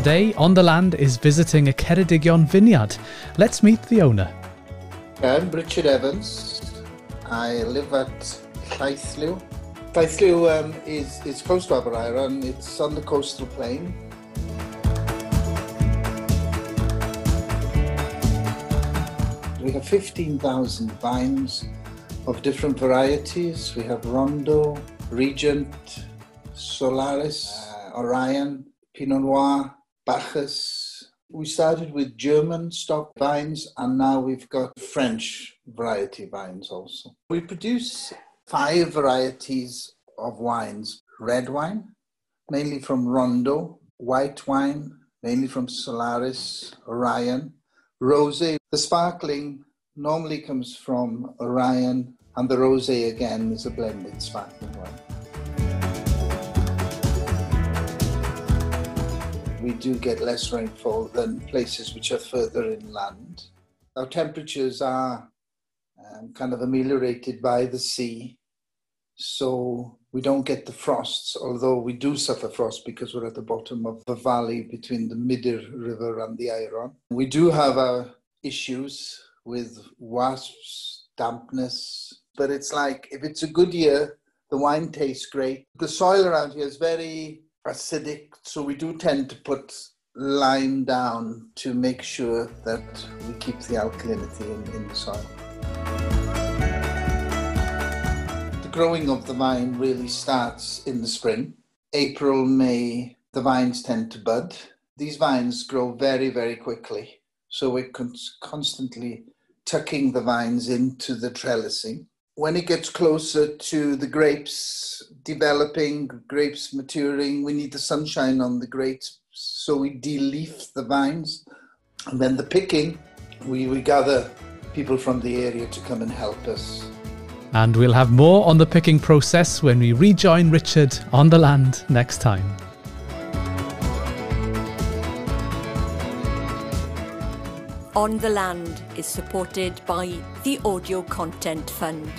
Today, On the Land is visiting a Ceredigion vineyard. Let's meet the owner. I'm Richard Evans. I live at Llaethliw. Llaethliw um, is, is close to Aberaeron. It's on the coastal plain. We have 15,000 vines of different varieties. We have Rondo, Regent, Solaris, uh, Orion, Pinot Noir, Bacchus. We started with German stock vines and now we've got French variety vines also. We produce five varieties of wines red wine, mainly from Rondo, white wine, mainly from Solaris, Orion, rosé. The sparkling normally comes from Orion, and the rosé again is a blended sparkling wine. Do get less rainfall than places which are further inland. Our temperatures are um, kind of ameliorated by the sea, so we don't get the frosts, although we do suffer frost because we're at the bottom of the valley between the Midir River and the Aeron. We do have our issues with wasps, dampness, but it's like if it's a good year, the wine tastes great. The soil around here is very acidic, so we do tend to put lime down to make sure that we keep the alkalinity in, in the soil. The growing of the vine really starts in the spring. April, May, the vines tend to bud. These vines grow very, very quickly. So we're con- constantly tucking the vines into the trellising. When it gets closer to the grapes developing, grapes maturing, we need the sunshine on the grapes. So we de-leaf the vines. And then the picking, we, we gather people from the area to come and help us. And we'll have more on the picking process when we rejoin Richard on the land next time. On the Land is supported by the Audio Content Fund.